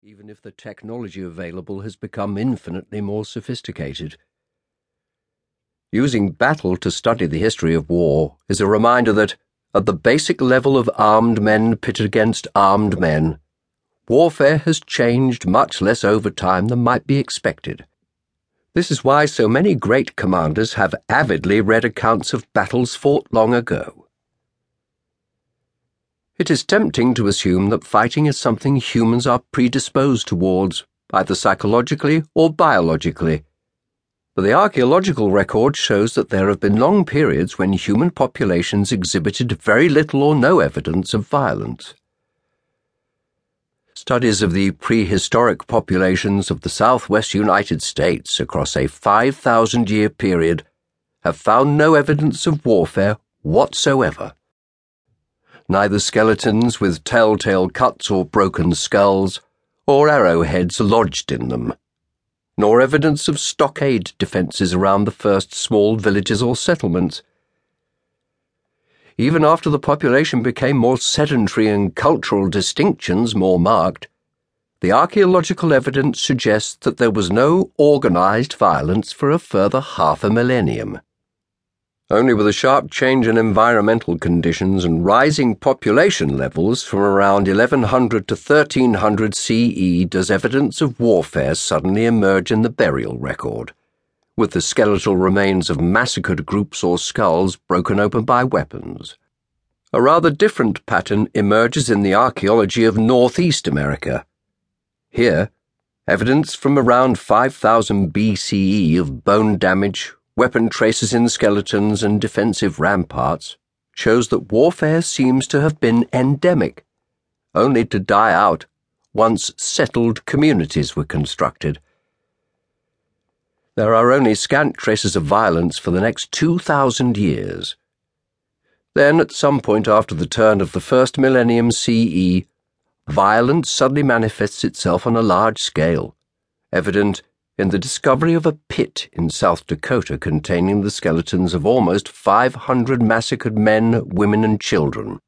even if the technology available has become infinitely more sophisticated. Using battle to study the history of war is a reminder that, at the basic level of armed men pitted against armed men, warfare has changed much less over time than might be expected. This is why so many great commanders have avidly read accounts of battles fought long ago. It is tempting to assume that fighting is something humans are predisposed towards, either psychologically or biologically. But the archaeological record shows that there have been long periods when human populations exhibited very little or no evidence of violence. Studies of the prehistoric populations of the southwest United States across a 5,000 year period have found no evidence of warfare whatsoever neither skeletons with telltale cuts or broken skulls, or arrowheads lodged in them, nor evidence of stockade defences around the first small villages or settlements. Even after the population became more sedentary and cultural distinctions more marked, the archaeological evidence suggests that there was no organised violence for a further half a millennium. Only with a sharp change in environmental conditions and rising population levels from around 1100 to 1300 CE does evidence of warfare suddenly emerge in the burial record, with the skeletal remains of massacred groups or skulls broken open by weapons. A rather different pattern emerges in the archaeology of Northeast America. Here, evidence from around 5000 BCE of bone damage, weapon traces in skeletons and defensive ramparts, shows that warfare seems to have been endemic, only to die out once settled communities were constructed. There are only scant traces of violence for the next 2,000 years. Then, at some point after the turn of the first millennium CE, violence suddenly manifests itself on a large scale, evident in the discovery of a pit in South Dakota containing the skeletons of almost 500 massacred men, women, and children.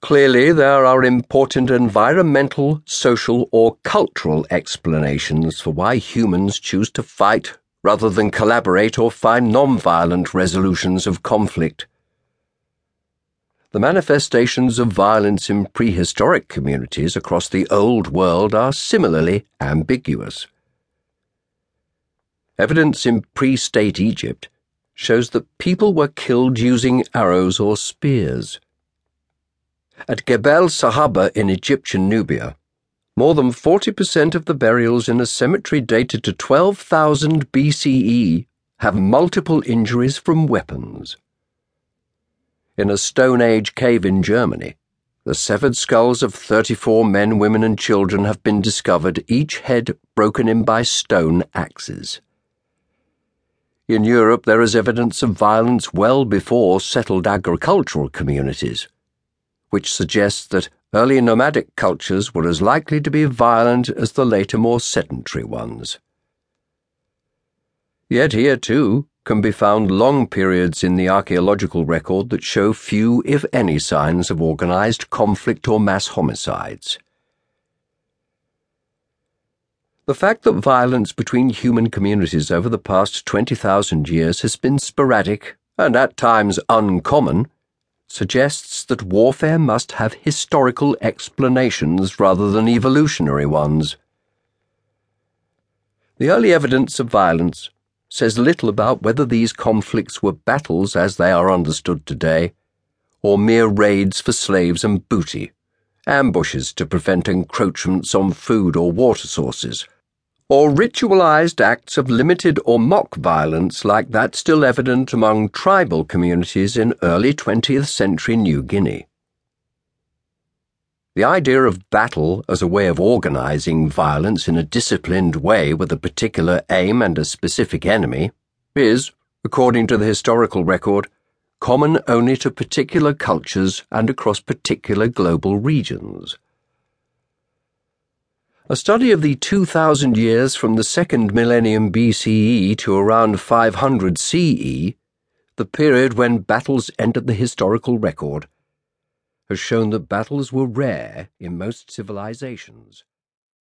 Clearly, there are important environmental, social, or cultural explanations for why humans choose to fight rather than collaborate or find non-violent resolutions of conflict. The manifestations of violence in prehistoric communities across the Old World are similarly ambiguous. Evidence in pre state Egypt shows that people were killed using arrows or spears. At Gebel Sahaba in Egyptian Nubia, more than 40% of the burials in a cemetery dated to 12,000 BCE have multiple injuries from weapons. In a Stone Age cave in Germany, the severed skulls of 34 men, women, and children have been discovered, each head broken in by stone axes. In Europe, there is evidence of violence well before settled agricultural communities, which suggests that early nomadic cultures were as likely to be violent as the later more sedentary ones. Yet here, too, can be found long periods in the archaeological record that show few, if any, signs of organized conflict or mass homicides. The fact that violence between human communities over the past 20,000 years has been sporadic and at times uncommon suggests that warfare must have historical explanations rather than evolutionary ones. The early evidence of violence says little about whether these conflicts were battles as they are understood today, or mere raids for slaves and booty, ambushes to prevent encroachments on food or water sources or ritualized acts of limited or mock violence like that still evident among tribal communities in early 20th century New Guinea. The idea of battle as a way of organizing violence in a disciplined way with a particular aim and a specific enemy is, according to the historical record, common only to particular cultures and across particular global regions. A study of the 2,000 years from the second millennium BCE to around 500 CE, the period when battles entered the historical record, has shown that battles were rare in most civilizations.